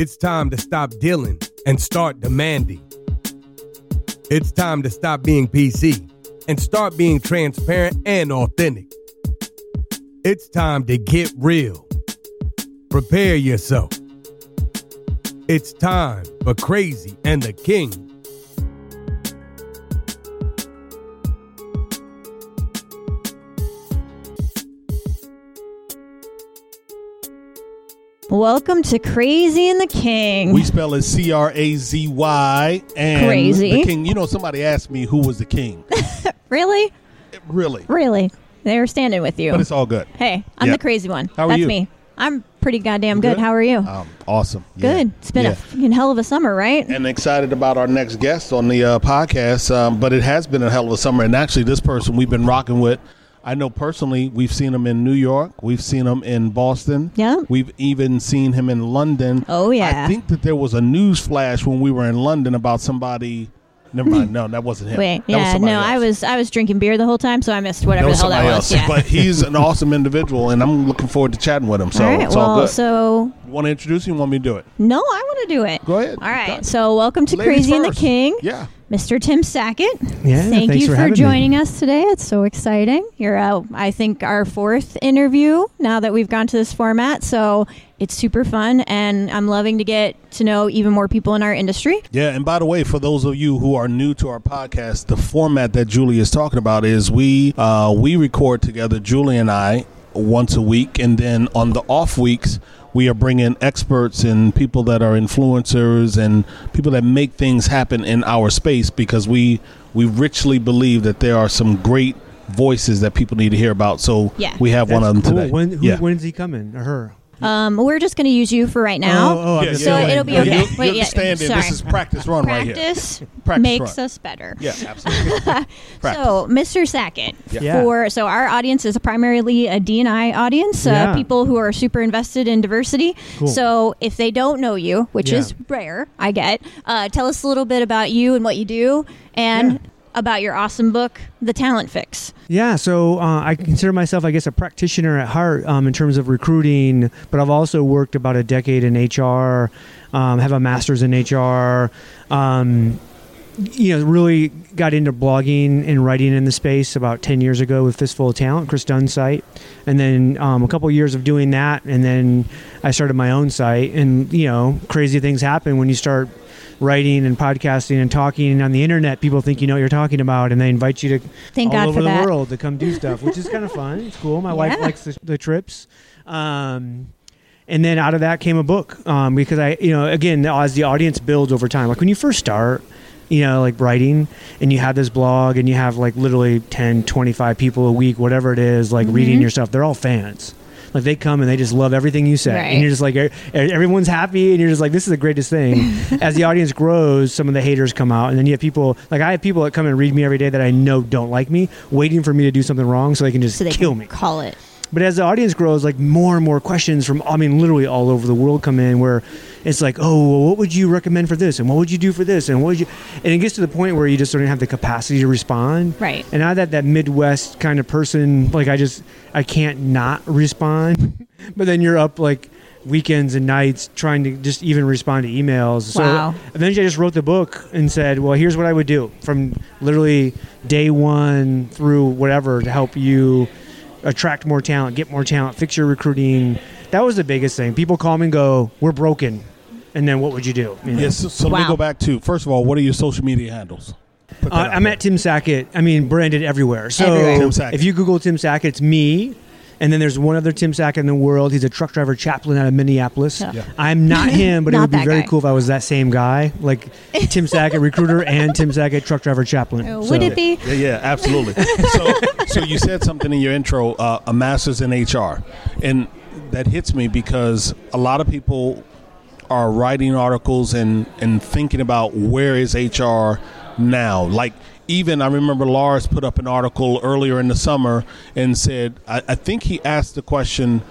It's time to stop dealing and start demanding. It's time to stop being PC and start being transparent and authentic. It's time to get real. Prepare yourself. It's time for Crazy and the King. Welcome to Crazy and the King. We spell it C R A Z Y and Crazy. the king. You know, somebody asked me who was the king. really? really, Really? They were standing with you. but it's all good. hey, I'm Yeah. the crazy one. How are That's you? me. I'm pretty goddamn good. Good? How are you? Um, awesome. good. Yeah. It's been Yeah. a fucking hell of a summer, right? and excited about our next guest on the uh, podcast. Um, but it has been a hell of a summer, and actually, this person we've been rocking with. I know personally, we've seen him in New York. We've seen him in Boston. Yeah. We've even seen him in London. Oh, yeah. I think that there was a news flash when we were in London about somebody. Never mind. No, that wasn't him. Wait, That yeah, somebody no, I was I was drinking beer the whole time, so I missed whatever That the hell that somebody was. else. Yeah. But he's an awesome individual, and I'm looking forward to chatting with him. So all right. it's all Well, good. so you want to introduce him? Want me to do it? no, I want to do it. Go ahead. All right. So welcome to Ladies Crazy and the. King, Yeah. Mr. Tim Sackett. Yeah, Thank you for, for, joining me. us today. It's so exciting. You're, uh, I think, our fourth interview now that we've gone to this format. So it's super fun, and I'm loving to get to know even more people in our industry. Yeah, and by the way, for those of you who are new to our podcast, the format that Julie is talking about is we uh, we record together, Julie and I, once a week, and then on the off weeks we are bringing experts and people that are influencers and people that make things happen in our space because we we richly believe that there are some great voices that people need to hear about. So Yeah. we have one of them cool. today. When, who, yeah. When's he coming? Or her? Um, we're just going to use you for right now. Oh, oh, I'm Yeah, So yeah, it'll be yeah. okay. You're, Wait, you're yeah, the stand-in. sorry. This is practice run right here. Practice, Practice makes run. us better. Yeah, absolutely. So, Mr. Sackett, Yeah. for so our audience is primarily a D&I audience, uh, people who are super invested in diversity. Cool. So, if they don't know you, which Yeah. is rare, I get, uh, tell us a little bit about you and what you do, and Yeah. About your awesome book, The Talent Fix. Yeah, so uh, I consider myself, I guess, a practitioner at heart um, in terms of recruiting, but I've also worked about a decade in HR, um, have a master's in HR. Um, you know, really got into blogging and writing in the space about 10 years ago with Fistful of Talent, Kris Dunn's site. And then um, a couple years of doing that. And then I started my own site. And, you know, crazy things happen when you start writing and podcasting and talking on the internet. People think you know what you're talking about and they invite you to Thank all God over the that. world to come do stuff, which is kind of fun. It's cool. My wife likes the, the trips. Um, and then out of that came a book um, because I, you know, again, as the audience builds over time, like when you first start, you know, like writing and you have this blog and you have like literally 10, 25 people a week, whatever it is, like reading your stuff, they're all fans. Like they come and they just love everything you say, Right. and you're just like e- everyone's happy, and you're just like this is the greatest thing. As the audience grows, some of the haters come out, and then you have people like I have people that come and read me every day that I know don't like me, waiting for me to do something wrong so they can just So they kill can me. call it. But as the audience grows, like more and more questions from, I mean, literally all over the world come in where it's like, oh, well, what would you recommend for this? And what would you do for this? And what would you, and it gets to the point where you just don't have the capacity to respond. Right. And I that, that Midwest kind of person, like I just, I can't not respond. but then you're up like weekends and nights trying to just even respond to emails. So Wow. eventually I just wrote the book and said, well, here's what I would do from literally day one through whatever to help you attract more talent, get more talent, fix your recruiting. That was the biggest thing. People call me and go, "We're broken," and then what would you do? You know? Yes. So, so let me go back to first of all, what are your social media handles? Uh, I'm there. at Tim Sackett. I mean, branded everywhere. So Everywhere. If you Google Tim Sackett, it's me. And then there's one other Tim Sack in the world. He's a truck driver chaplain out of Minneapolis. Yeah. Yeah. I'm not him, but it Not would be that very guy. cool if I was that same guy, like Tim Sackett recruiter and Tim Sackett truck driver chaplain. Uh, So- Would it be? Yeah, yeah, absolutely. so, so you said something in your intro, uh, a master's in HR, and that hits me because a lot of people are writing articles and and thinking about where is HR now. Like even I remember Lars put up an article earlier in the summer and said, I, I think he asked the question.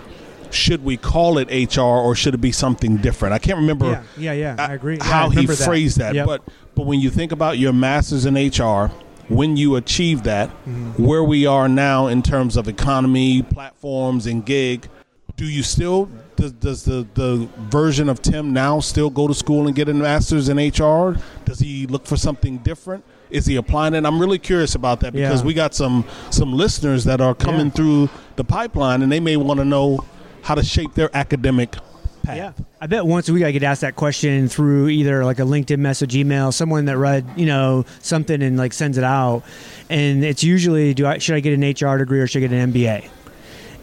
Should we call it HR or should it be something different? I can't remember Yeah, yeah, yeah. I agree. Yeah, I how he remember that. phrased that. Yep. But but when you think about your masters in HR, when you achieve that, mm-hmm. where we are now in terms of economy, platforms, and gig, do you still does, does the the version of Tim now still go to school and get a master's in HR? Does he look for something different? Is he applying it? I'm really curious about that because Yeah. we got some some listeners that are coming Yeah. through the pipeline and they may want to know how to shape their academic path. Yeah, I bet once a week I get asked that question through either like a LinkedIn message, email, someone that read you know something and like sends it out, and it's usually do I should I get an HR degree or should I get an MBA?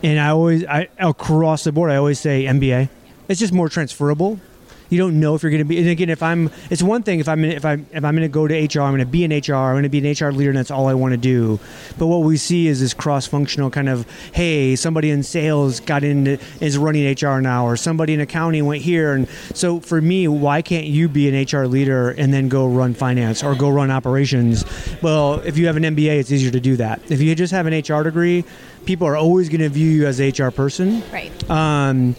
And I always I across the board I always say MBA. It's just more transferable. You don't know if you're going to be. And again, if I'm, it's one thing if I'm in, if I'm if I'm going to go to HR, I'm going to be an HR. I'm going to be an HR leader, and that's all I want to do. But what we see is this cross-functional kind of, hey, somebody in sales got into is running HR now, or somebody in accounting went here, and so for me, why can't you be an HR leader and then go run finance or go run operations? Well, if you have an MBA, it's easier to do that. If you just have an HR degree, people are always going to view you as a HR person. Right. Um,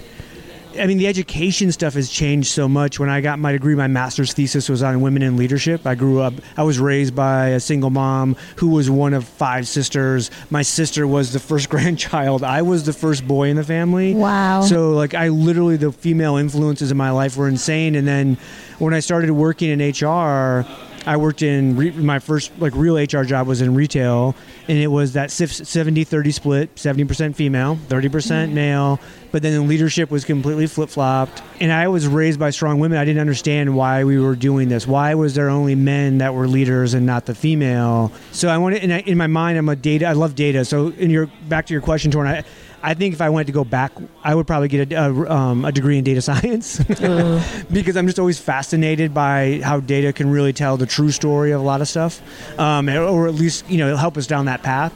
I mean, the education stuff has changed so much. When I got my degree, my master's thesis was on women in leadership. I grew up, I was raised by a single mom who was one of five sisters. My sister was the first grandchild. I was the first boy in the family. Wow. So, like, I literally, the female influences in my life were insane. And then when I started working in HR, I worked in re- my first like real HR job was in retail, and it was that 70-30 split, seventy percent female, thirty percent mm-hmm. male. But then the leadership was completely flip flopped. And I was raised by strong women. I didn't understand why we were doing this. Why was there only men that were leaders and not the female? So I wanted, and I, in my mind, I'm a data. I love data. So in your back to your question, Torin, I, I think if I wanted to go back, I would probably get a, a, um, a degree in data science because I'm just always fascinated by how data can really tell the true story of a lot of stuff, um, or at least you know help us down that path.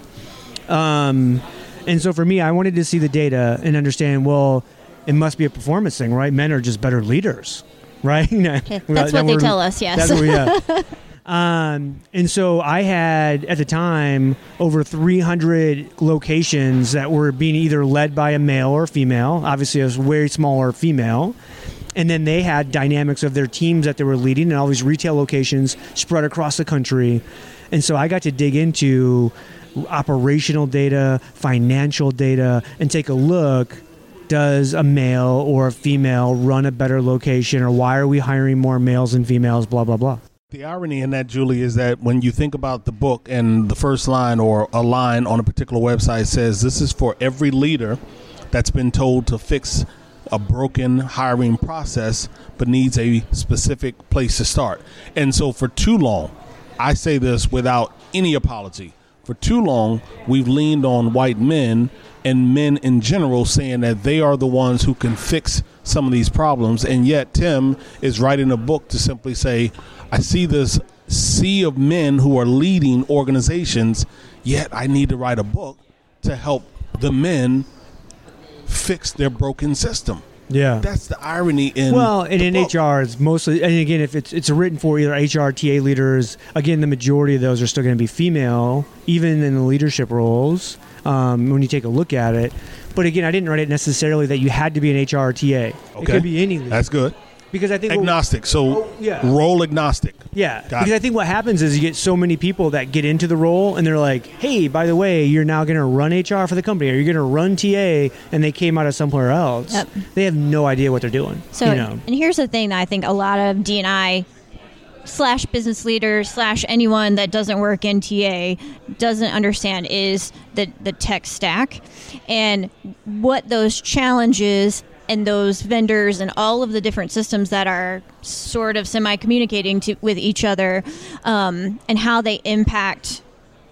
Um, and so for me, I wanted to see the data and understand. Well, it must be a performance thing, right? Men are just better leaders, right? You know, That's what they tell us, yes. That's what, yeah. Um, and so I had at the time over 300 locations that were being either led by a male or female. Obviously, it was very smaller female. And then they had dynamics of their teams that they were leading and all these retail locations spread across the country. And so I got to dig into operational data, financial data, and take a look does a male or a female run a better location or why are we hiring more males and females blah blah blah The irony in that, Julie, is that when you think about the book and the first line or a line on a particular website says this is for every leader that's been told to fix a broken hiring process but needs a specific place to start. And so for too long, I say this without any apology. For too long, we've leaned on white men and men in general saying that they are the ones who can fix some of these problems. And yet, Tim is writing a book to simply say, I see this sea of men who are leading organizations, yet I need to write a book to help the men fix their broken system. yeah That's the irony in well and in book. hr it's mostly and again if it's it's written for either hr ta leaders again the majority of those are still going to be female even in the leadership roles um, when you take a look at it but again i didn't write it necessarily that you had to be an hr or ta it could be any leader That's good. Because i think what- Agnostic. So oh, yeah. role agnostic. Yeah, Got because it. I think what happens is you get so many people that get into the role and they're like, "Hey, by the way, you're now going to run HR for the company, or you're going to run TA," and they came out of somewhere else. Yep. They have no idea what they're doing. So, you know, and here's the thing that I think a lot of D&I slash business leader slash anyone that doesn't work in TA doesn't understand is the, the tech stack and what those challenges and those vendors and all of the different systems that are sort of semi communicating with each other um, and how they impact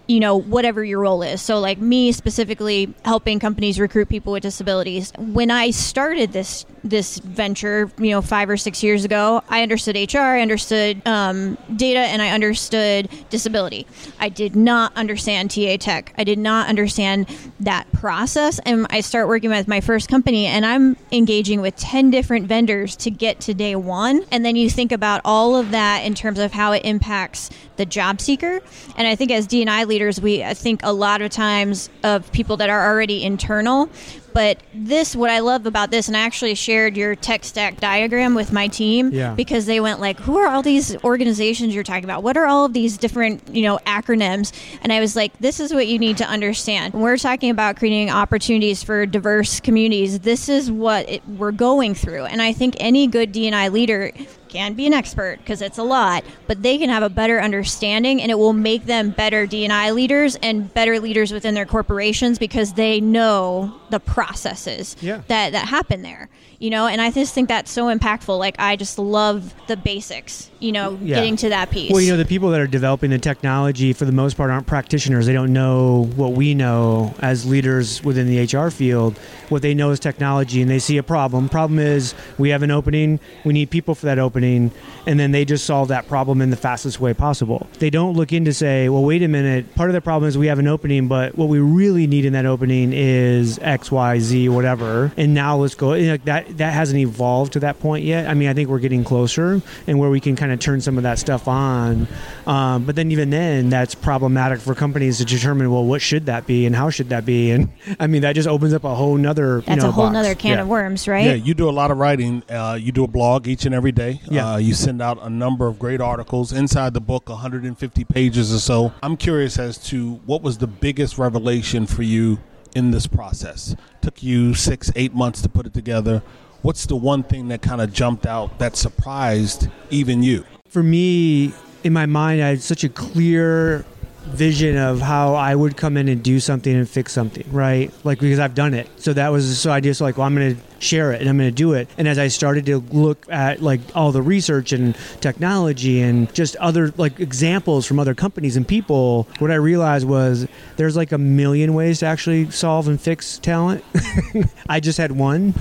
you know whatever your role is. So like me specifically helping companies recruit people with disabilities. When i started this this venture you know five or six years ago i understood hr i understood um, data and i understood disability. I did not understand ta tech. I did not understand that process and i start working with my first company and i'm engaging with 10 different vendors to get to day one. And then you think about all of that in terms of how it impacts the job seeker. And i think as d&i leaders leaders, we I think a lot of times of people that are already internal. But this, what I love about this, and I actually shared your tech stack diagram with my team Yeah. because they went like, "Who are all these organizations you're talking about? What are all of these different, you know, acronyms?" And I was like, "This is what you need to understand. When we're talking about creating opportunities for diverse communities, this is what it, we're going through." And I think any good D&I leader can be an expert because it's a lot, but they can have a better understanding and it will make them better D&I leaders and better leaders within their corporations because they know the processes Yeah. that that happen there. You know, and I just think that's so impactful. Like I just love the basics, you know, Yeah. getting to that piece. Well, you know, the people that are developing the technology for the most part aren't practitioners. They don't know what we know as leaders within the HR field. What they know is technology, and they see a problem. Problem is, we have an opening. We need people for that opening, and then they just solve that problem in the fastest way possible. They don't look in to say, well, wait a minute. Part of the problem is we have an opening, but what we really need in that opening is X, Y, Z, whatever. And now let's go. you know, that that hasn't evolved to that point yet. I mean, I think we're getting closer, and where we can kind of turn some of that stuff on. Um, but then even then, that's problematic for companies to determine. Well, what should that be, and how should that be? And I mean, that just opens up a whole nother. that's you know, a whole box. nother can Yeah. of worms, right? Yeah, you do a lot of writing. Uh, you do a blog each and every day. Yeah. Uh, you send out a number of great articles inside the book, 150 pages or so. I'm curious as to what was the biggest revelation for you in this process. Took you six, eight months to put it together. What's the one thing that kind of jumped out that surprised even you? for me, in my mind, I had such a clear vision of how I would come in and do something and fix something, right? Like because I've done it. So that was so I just like, well, I'm going to share it and I'm going to do it. And as I started to look at like all the research and technology and just other like examples from other companies and people, what I realized was there's like a million ways to actually solve and fix talent. I just had one.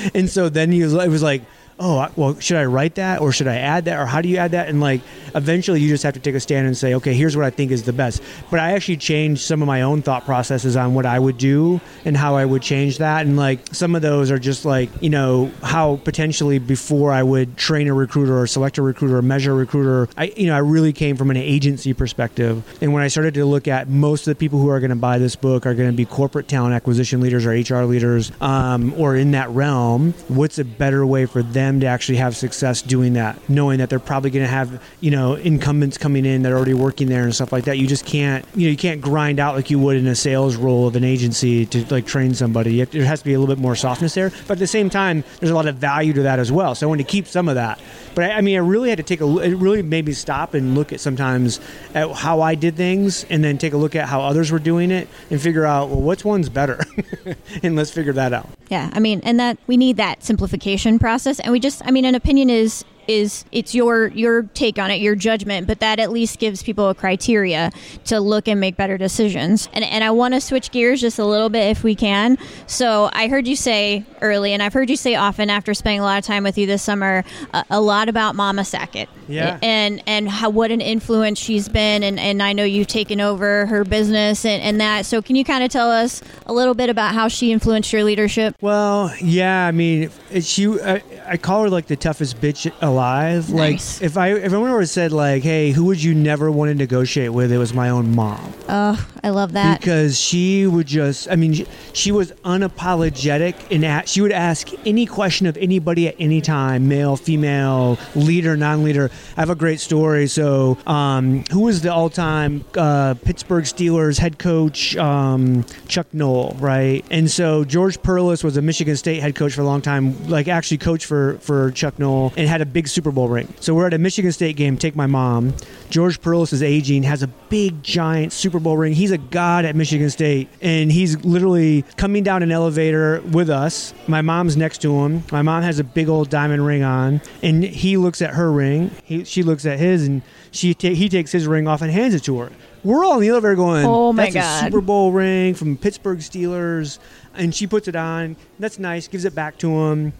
and so then you, it was like, oh, well, should I write that or should I add that or how do you add that? And like, eventually you just have to take a stand and say, okay, here's what I think is the best. But I actually changed some of my own thought processes on what I would do and how I would change that. And like, some of those are just like, you know, how potentially before I would train a recruiter or select a recruiter or measure a recruiter, I, you know, I really came from an agency perspective. And when I started to look at most of the people who are going to buy this book are going to be corporate talent acquisition leaders or HR leaders um, or in that realm, what's a better way for them to actually have success doing that, knowing that they're probably going to have, you know, incumbents coming in that are already working there and stuff like that. You just can't, you know, you can't grind out like you would in a sales role of an agency to like train somebody. There has to be a little bit more softness there. But at the same time, there's a lot of value to that as well. So I wanted to keep some of that. But I, I mean, I really had to take a, it really made me stop and look at sometimes at how I did things and then take a look at how others were doing it and figure out, well, which one's better? and let's figure that out. Yeah, I mean, and that we need that simplification process, and we just, I mean, an opinion is is it's your your take on it, your judgment, but that at least gives people a criteria to look and make better decisions. And and I want to switch gears just a little bit if we can. So I heard you say early, and I've heard you say often after spending a lot of time with you this summer, a, a lot about Mama Sackett. Yeah. and and how what an influence she's been, and and I know you've taken over her business and and that. So can you kind of tell us a little bit about how she influenced your leadership? Well, yeah, I mean, she, I, I call her like the toughest bitch alive. Nice. Like, if I, if anyone ever said like, "Hey, who would you never want to negotiate with?" It was my own mom Oh, I love that. because she would just, I mean, she, she was unapologetic and she would ask any question of anybody at any time, male, female, leader, non-leader. I have a great story. So, um, who was the all-time uh, Pittsburgh Steelers head coach? Um, Chuck Noll, right? And so George Perles was a Michigan State head coach for a long time, like actually coached for for Chuck Noll and had a big Super Bowl ring. So we're at a Michigan State game. Take my mom. George Perles is aging, has a big giant Super Bowl ring. He's a god at Michigan State, and he's literally coming down an elevator with us. My mom's next to him. My mom has a big old diamond ring on, and he looks at her ring. He, she looks at his, and she ta- he takes his ring off and hands it to her. We're all in the elevator going, Oh my That's God. a Super Bowl ring from Pittsburgh Steelers, and she puts it on. That's nice. Gives it back to him,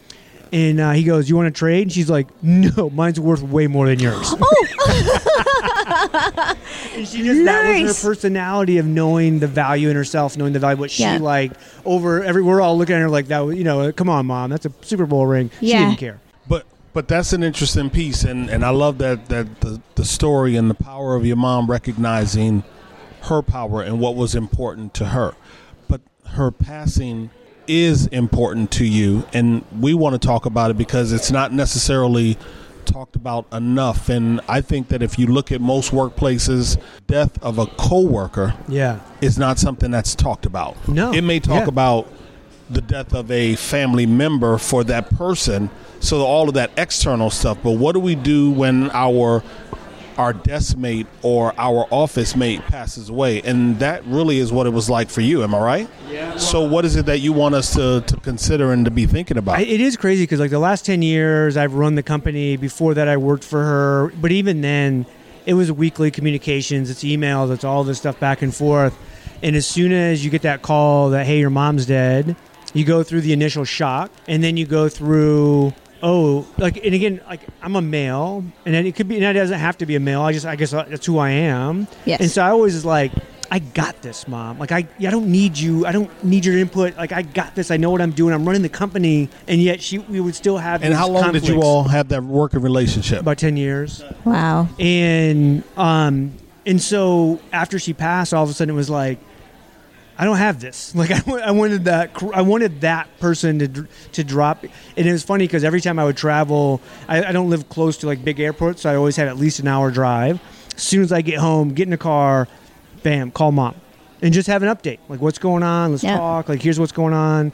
and uh, he goes, "You want to trade?" And she's like, "No, mine's worth way more than yours." Oh. and she just that was her personality of knowing the value in herself, knowing the value of what she Yeah. liked. Over every, we're all looking at her like that. You know, come on, mom, that's a Super Bowl ring. She Yeah. didn't care. But but that's an interesting piece, and, and I love that that the, the story and the power of your mom recognizing her power and what was important to her. But her passing is important to you, and we want to talk about it because it's not necessarily talked about enough. And I think that if you look at most workplaces, death of a coworker Yeah. is not something that's talked about. No. It may talk Yeah. about the death of a family member for that person, so all of that external stuff. But what do we do when our our desk mate or our office mate passes away? And that really is what it was like for you. Am I right? Yeah. So what is it that you want us to, to consider and to be thinking about? I, it is crazy because like the last 10 years i've run the company before that i worked for her but even then it was weekly communications it's emails it's all this stuff back and forth and as soon as you get that call that hey your mom's dead you go through the initial shock and then you go through oh like and again like i'm a male and then it could be and it doesn't have to be a male i just i guess that's who i am Yes. and so i always was like I got this, mom. Like I, I don't need you. I don't need your input. Like I got this. I know what I'm doing. I'm running the company, and yet she, we would still have. and how long did you conflicts. all have that working relationship? About ten years, Wow. and um, and so after she passed, all of a sudden it was like, I don't have this. Like I, I wanted that. I wanted that person to to drop. And it was funny because every time I would travel, I, I don't live close to like big airports, so I always had at least an hour drive. As soon as I get home, get in the car, bam, call mom, and just have an update. Like what's going on? Let's Yeah. talk. Like here's what's going on.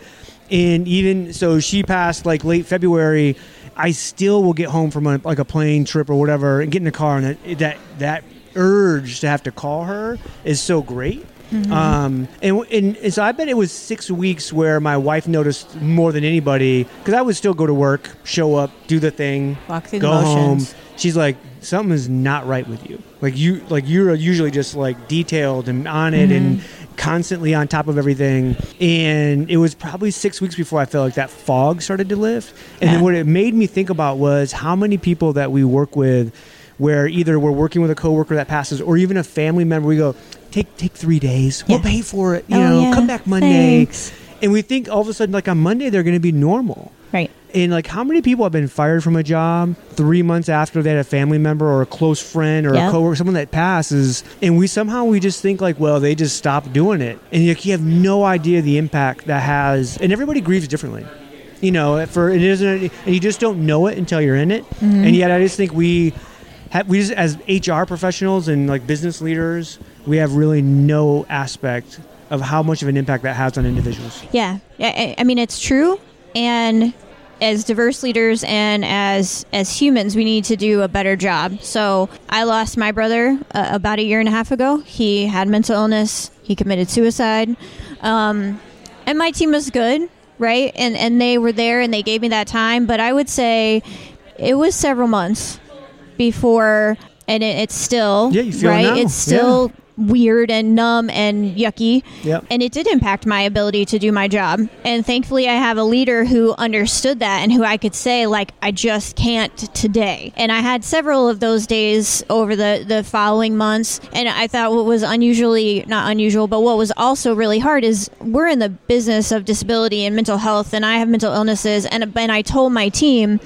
And even so, she passed like late February. I still will get home from a, like a plane trip or whatever and get in the car, and that that that urge to have to call her is so great. Um, and, and and so I bet it was six weeks where my wife noticed more than anybody because I would still go to work, show up, do the thing, Walk through go home. She's like, something is not right with you. Like you, like you're usually just like detailed and on it and constantly on top of everything. And it was probably six weeks before I felt like that fog started to lift. And Yeah. then what it made me think about was how many people that we work with, where either we're working with a coworker that passes or even a family member, we go, take take three days. We'll pay for it. You Oh, know, yeah. come back Monday. Thanks. And we think all of a sudden, like on Monday, they're going to be normal. Right. And like, how many people have been fired from a job three months after they had a family member or a close friend or a coworker, someone that passes, and we somehow we just think like, well, they just stopped doing it, and like, you have no idea the impact that has, and everybody grieves differently. You know, for it isn't, and you just don't know it until you're in it. Mm-hmm. And yet, I just think we, have, we just as HR professionals and like business leaders, we have really no aspect of how much of an impact that has on individuals. Yeah, I, I- mean it's true, and as diverse leaders and as as humans, we need to do a better job. So I lost my brother uh, about a year and a half ago. He had mental illness. He committed suicide, um, and my team was good, right? And and they were there and they gave me that time. But I would say it was several months before, and it, it's still Yeah, you feel right. now. It's still weird and numb and yucky. Yep. And it did impact my ability to do my job. And thankfully, I have a leader who understood that and who I could say, like, I just can't today. And I had several of those days over the, the following months. And I thought what was unusually, not unusual, but what was also really hard is we're in the business of disability and mental health, and I have mental illnesses. And, and I told my team,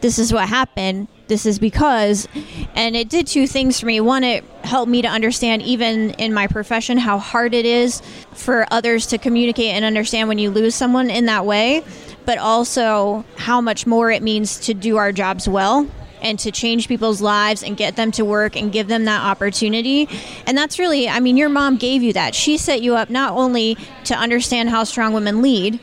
this is what happened. This is because, and it did two things for me. One, it helped me to understand, even in my profession, how hard it is for others to communicate and understand when you lose someone in that way, but also how much more it means to do our jobs well and to change people's lives and get them to work and give them that opportunity. And that's really, I mean, your mom gave you that. She set you up not only to understand how strong women lead,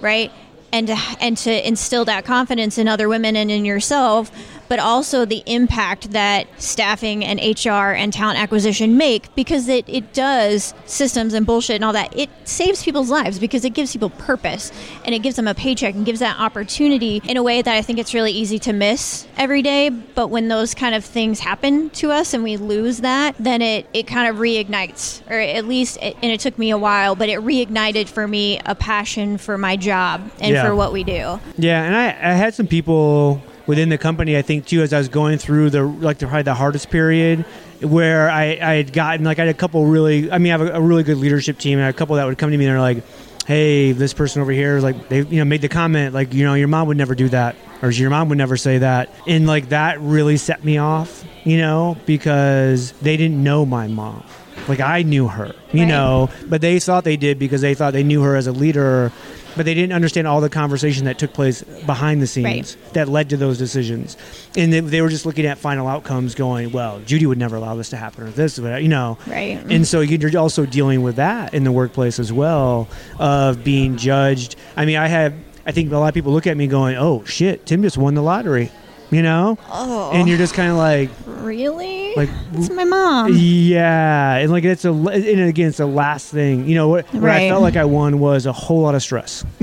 right? And to, and to instill that confidence in other women and in yourself, but also the impact that staffing and HR and talent acquisition make because it, it does systems and bullshit and all that. It saves people's lives because it gives people purpose and it gives them a paycheck and gives that opportunity in a way that I think it's really easy to miss every day. But when those kind of things happen to us and we lose that, then it, it kind of reignites, or at least, it, and it took me a while, but it reignited for me a passion for my job and Yeah. for what we do. Yeah, and I, I had some people within the company. I think too, as I was going through the like the probably the hardest period, where I, I had gotten like I had a couple really. I mean, I have a, a really good leadership team, and a couple that would come to me and they're like, "Hey, this person over here is like they you know made the comment like you know your mom would never do that." Or your mom would never say that, and like that really set me off, you know, because they didn't know my mom like I knew her, you Right. know, but they thought they did because they thought they knew her as a leader, but they didn't understand all the conversation that took place behind the scenes Right. that led to those decisions. And they, they were just looking at final outcomes going, well, Judy would never allow this to happen or this, you know. Right. And so you're also dealing with that in the workplace as well of being judged. I mean, I have, I think a lot of people look at me going, oh shit, Tim just won the lottery, you know? oh, And you're just kind of like, really? like, it's my mom. yeah, and like it's a, and again, it's the last thing. You know what? What I felt like I won was a whole lot of stress.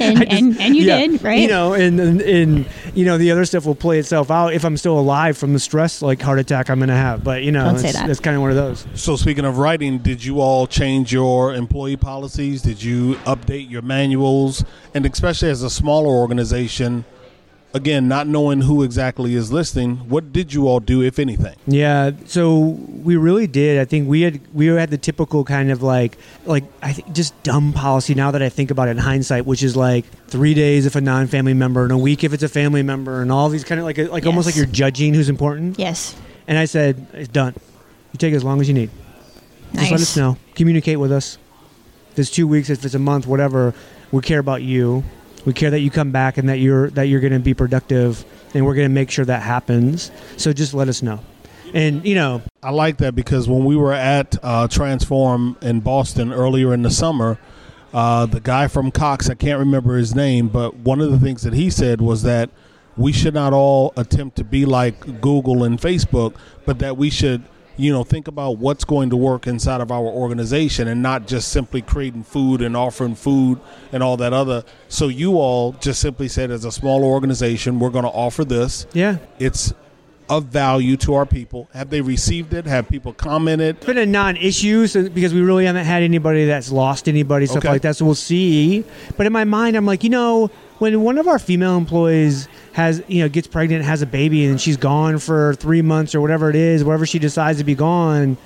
And, just- and, and you yeah, did, right? You know, and, and and you know the other stuff will play itself out if I'm still alive from the stress like heart attack I'm going to have. But you know, Don't it's, that. it's kind of one of those. So speaking of writing, did you all change your employee policies? Did you update your manuals? And especially as a smaller organization, again, not knowing who exactly is listening, what did you all do, if anything? Yeah, so we really did. I think we had we had the typical kind of like like I think just dumb policy. Now that I think about it in hindsight, which is like three days if a non-family member, and a week if it's a family member, and all these kind of like like almost like you're judging who's important. yes. And I said, it's done. You take as long as you need. Nice. Just let us know. Communicate with us. If it's two weeks, if it's a month, whatever, we care about you. We care that you come back and that you're that you're going to be productive, and we're going to make sure that happens. So just let us know. And you know, I like that because when we were at uh, Transform in Boston earlier in the summer, uh, the guy from Cox, I can't remember his name, but one of the things that he said was that we should not all attempt to be like Google and Facebook, but that we should, you know, think about what's going to work inside of our organization and not just simply creating food and offering food and all that other. So you all just simply said, as a small organization, we're going to offer this yeah, it's of value to our people. Have they received it? Have people commented? it's been a non-issue so, uh, because we really haven't had anybody that's lost anybody stuff Okay. like that. So we'll see. But in my mind, I'm like, you know, when one of our female employees has, you know, gets pregnant, has a baby, and she's gone for three months or whatever it is, wherever she decides to be gone,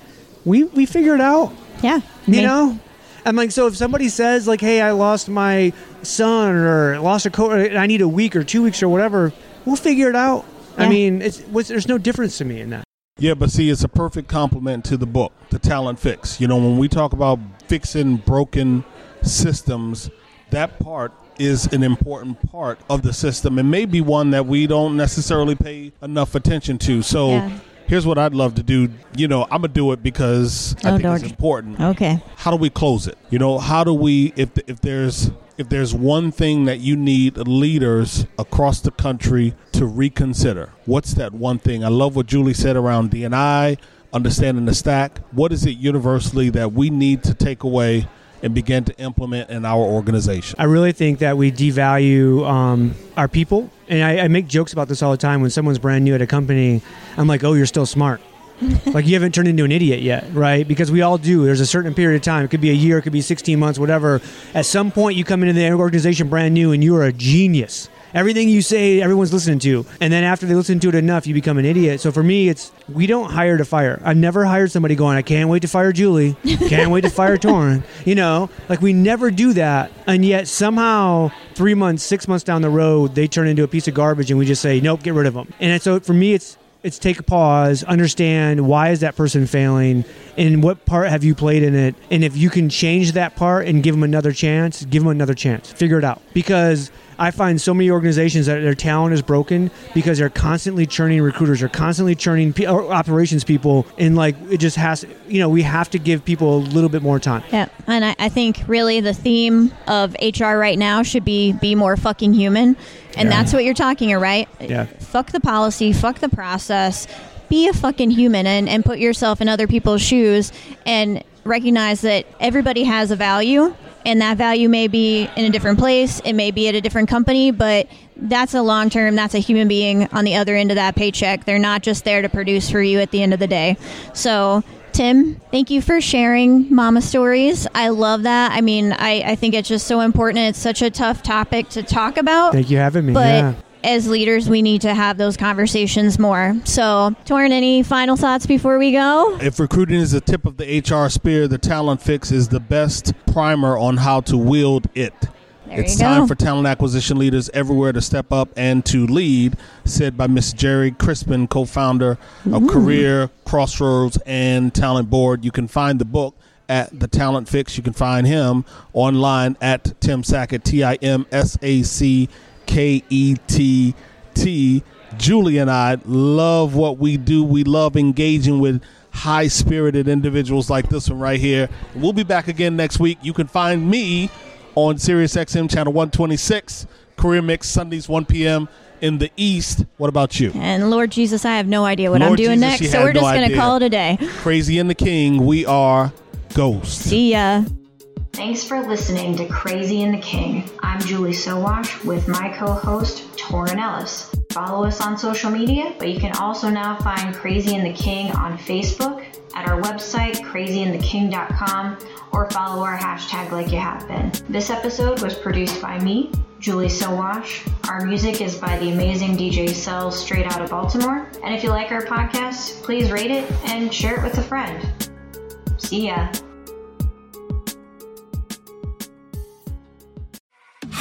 we we figure it out. Yeah. You Me- know. I'm like, so if somebody says like, "Hey, I lost my son," or "Lost a coat," or I need a week or two weeks or whatever, we'll figure it out. I mean, it's what's, there's no difference to me in that. Yeah, but see, it's a perfect complement to the book, The Talent Fix. You know, when we talk about fixing broken systems, that part is an important part of the system and maybe one that we don't necessarily pay enough attention to. So Yeah. here's what I'd love to do. You know, I'm going to do it because I Oh, think it's important. Okay. how do we close it you know how do we if if there's if there's one thing that you need leaders across the country to reconsider what's that one thing i love what julie said around dni understanding the stack what is it universally that we need to take away and begin to implement in our organization I really think that we devalue um, our people, and I, I make jokes about this all the time. When someone's brand new at a company, I'm like, "Oh, you're still smart." like you haven't turned into an idiot yet, right? Because we all do. There's a certain period of time. It could be a year, it could be 16 months, whatever. At some point, you come into the organization brand new, and you are a genius. Everything you say, everyone's listening to. And then after they listen to it enough, you become an idiot. So for me, it's we don't hire to fire. I've never hired somebody going, I can't wait to fire Julie. Can't wait to fire Torin. You know, like we never do that. And yet somehow three months, six months down the road, they turn into a piece of garbage and we just say, nope, get rid of them. And so for me, it's it's take a pause, understand why is that person failing, and what part have you played in it, and if you can change that part and give them another chance, give them another chance, figure it out. Because I find so many organizations that their talent is broken because they're constantly churning recruiters, they're constantly churning or operations people, and like it just has, you know, we have to give people a little bit more time. Yeah, and I, I think really the theme of HR right now should be be more fucking human, and Yeah. that's what you're talking, about, right? Yeah. Fuck the policy, fuck the process, be a fucking human, and, and put yourself in other people's shoes, and recognize that everybody has a value, and that value may be in a different place, it may be at a different company, but that's a long term, that's a human being on the other end of that paycheck. They're not just there to produce for you at the end of the day. So Tim, thank you for sharing mama stories. I love that. I mean, I, I think it's just so important. It's such a tough topic to talk about. Thank you for having me. But yeah. As leaders, we need to have those conversations more. So, Torin, any final thoughts before we go? if recruiting is the tip of the hr spear the talent fix is the best primer on how to wield it There it's time for talent acquisition leaders everywhere to step up and to lead, said by Miss Gerry Crispin, co founder of Career Crossroads and Talent Board. You can find the book at The Talent Fix. You can find him online at Tim Sackett, T I M S A C K E T T. Julie and I love what we do. We love engaging with high spirited individuals like this one right here. We'll be back again next week. You can find me on Sirius XM channel 126, Career Mix Sundays 1 p.m. in the East. What about you? And Lord Jesus, I have no idea what I'm doing Jesus, next, so we're just going to call it a day. Crazy and the King, we are Ghost. See ya. Thanks for listening to Crazy and the King. I'm Julie Sowash with my co-host Torin Ellis. Follow us on social media, but you can also now find Crazy and the King on Facebook, at our website crazyandtheking.com, or follow our hashtag like you have been. This episode was produced by me, Julie Sowash. Our music is by the amazing DJ Cells straight out of Baltimore. And if you like our podcast, please rate it and share it with a friend. See ya.